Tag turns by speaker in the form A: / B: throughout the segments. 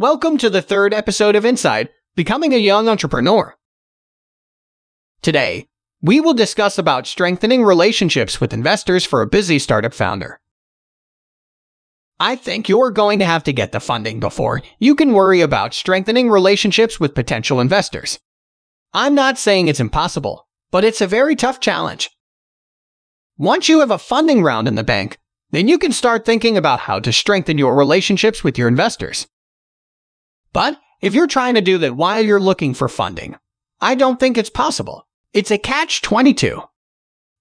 A: Welcome to the third episode of Inside Becoming a Young Entrepreneur. Today, we will discuss about strengthening relationships with investors for a busy startup founder. I think you're going to have to get the funding before you can worry about strengthening relationships with potential investors. I'm not saying it's impossible, but it's a very tough challenge. Once you have a funding round in the bank, then you can start thinking about how to strengthen your relationships with your investors. But if you're trying to do that while you're looking for funding, I don't think it's possible. It's a catch 22.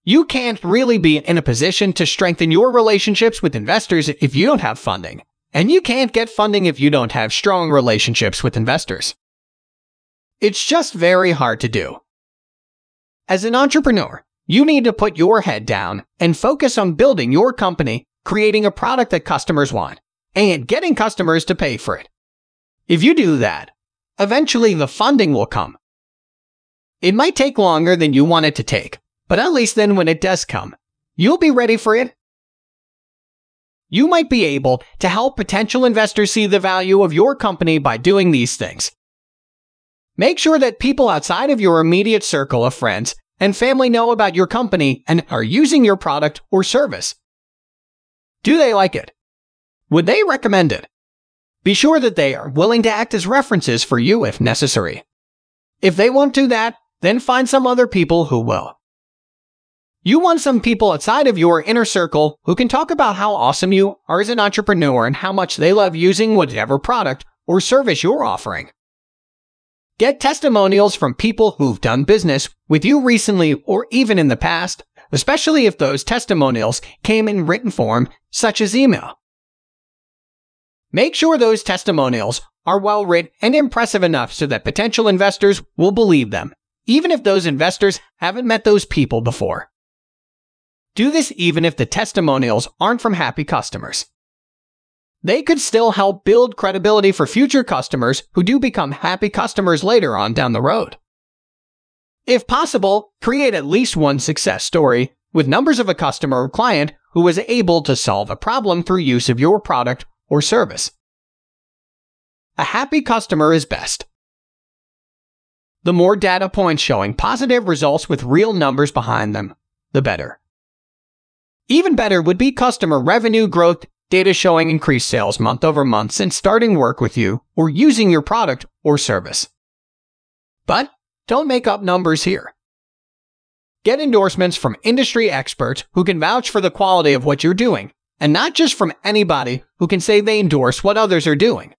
A: You can't really be in a position to strengthen your relationships with investors if you don't have funding. And you can't get funding if you don't have strong relationships with investors. It's just very hard to do. As an entrepreneur, you need to put your head down and focus on building your company, creating a product that customers want, and getting customers to pay for it. If you do that, eventually the funding will come. It might take longer than you want it to take, but at least then when it does come, you'll be ready for it. You might be able to help potential investors see the value of your company by doing these things. Make sure that people outside of your immediate circle of friends and family know about your company and are using your product or service. Do they like it? Would they recommend it? Be sure that they are willing to act as references for you if necessary. If they won't do that, then find some other people who will. You want some people outside of your inner circle who can talk about how awesome you are as an entrepreneur and how much they love using whatever product or service you're offering. Get testimonials from people who've done business with you recently or even in the past, especially if those testimonials came in written form, such as email. Make sure those testimonials are well written and impressive enough so that potential investors will believe them, even if those investors haven't met those people before. Do this even if the testimonials aren't from happy customers. They could still help build credibility for future customers who do become happy customers later on down the road. If possible, create at least one success story with numbers of a customer or client who was able to solve a problem through use of your product or service. A happy customer is best. The more data points showing positive results with real numbers behind them, the better. Even better would be customer revenue growth data showing increased sales month over month since starting work with you or using your product or service. But don't make up numbers here. Get endorsements from industry experts who can vouch for the quality of what you're doing and not just from anybody who can say they endorse what others are doing.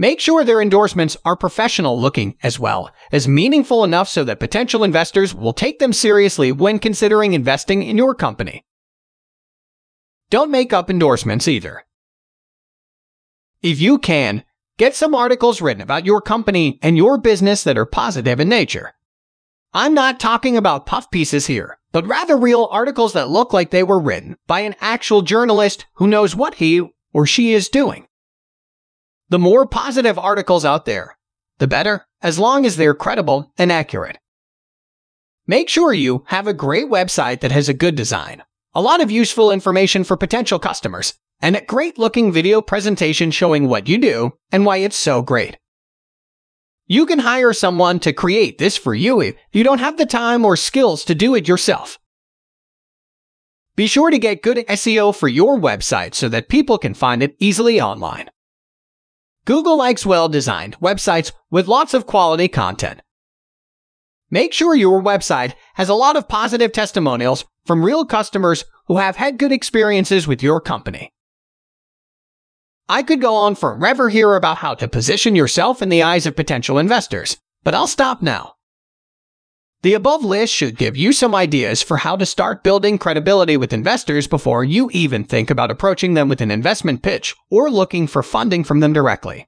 A: Make sure their endorsements are professional looking as well as meaningful enough so that potential investors will take them seriously when considering investing in your company. Don't make up endorsements either. If you can, get some articles written about your company and your business that are positive in nature. I'm not talking about puff pieces here but rather real articles that look like they were written by an actual journalist who knows what he or she is doing. The more positive articles out there, the better, as long as they're credible and accurate. Make sure you have a great website that has a good design, a lot of useful information for potential customers, and a great looking video presentation showing what you do and why it's so great. You can hire someone to create this for you if you don't have the time or skills to do it yourself. Be sure to get good SEO for your website so that people can find it easily online. Google likes well designed websites with lots of quality content. Make sure your website has a lot of positive testimonials from real customers who have had good experiences with your company. I could go on forever here about how to position yourself in the eyes of potential investors, but I'll stop now. The above list should give you some ideas for how to start building credibility with investors before you even think about approaching them with an investment pitch or looking for funding from them directly.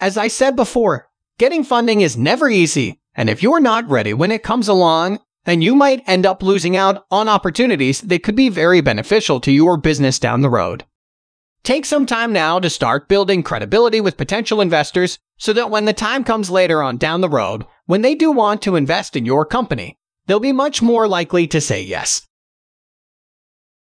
A: As I said before, getting funding is never easy, and if you're not ready when it comes along, then you might end up losing out on opportunities that could be very beneficial to your business down the road. Take some time now to start building credibility with potential investors so that when the time comes later on down the road, when they do want to invest in your company, they'll be much more likely to say yes.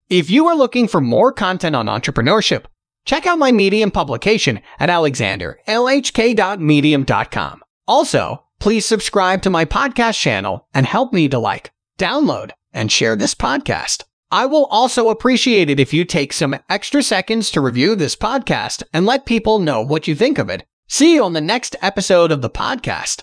A: If you are looking for more content on entrepreneurship, check out my Medium publication at alexanderlhk.medium.com. Also, please subscribe to my podcast channel and help me to like, download, and share this podcast. I will also appreciate it if you take some extra seconds to review this podcast and let people know what you think of it. See you on the next episode of the podcast.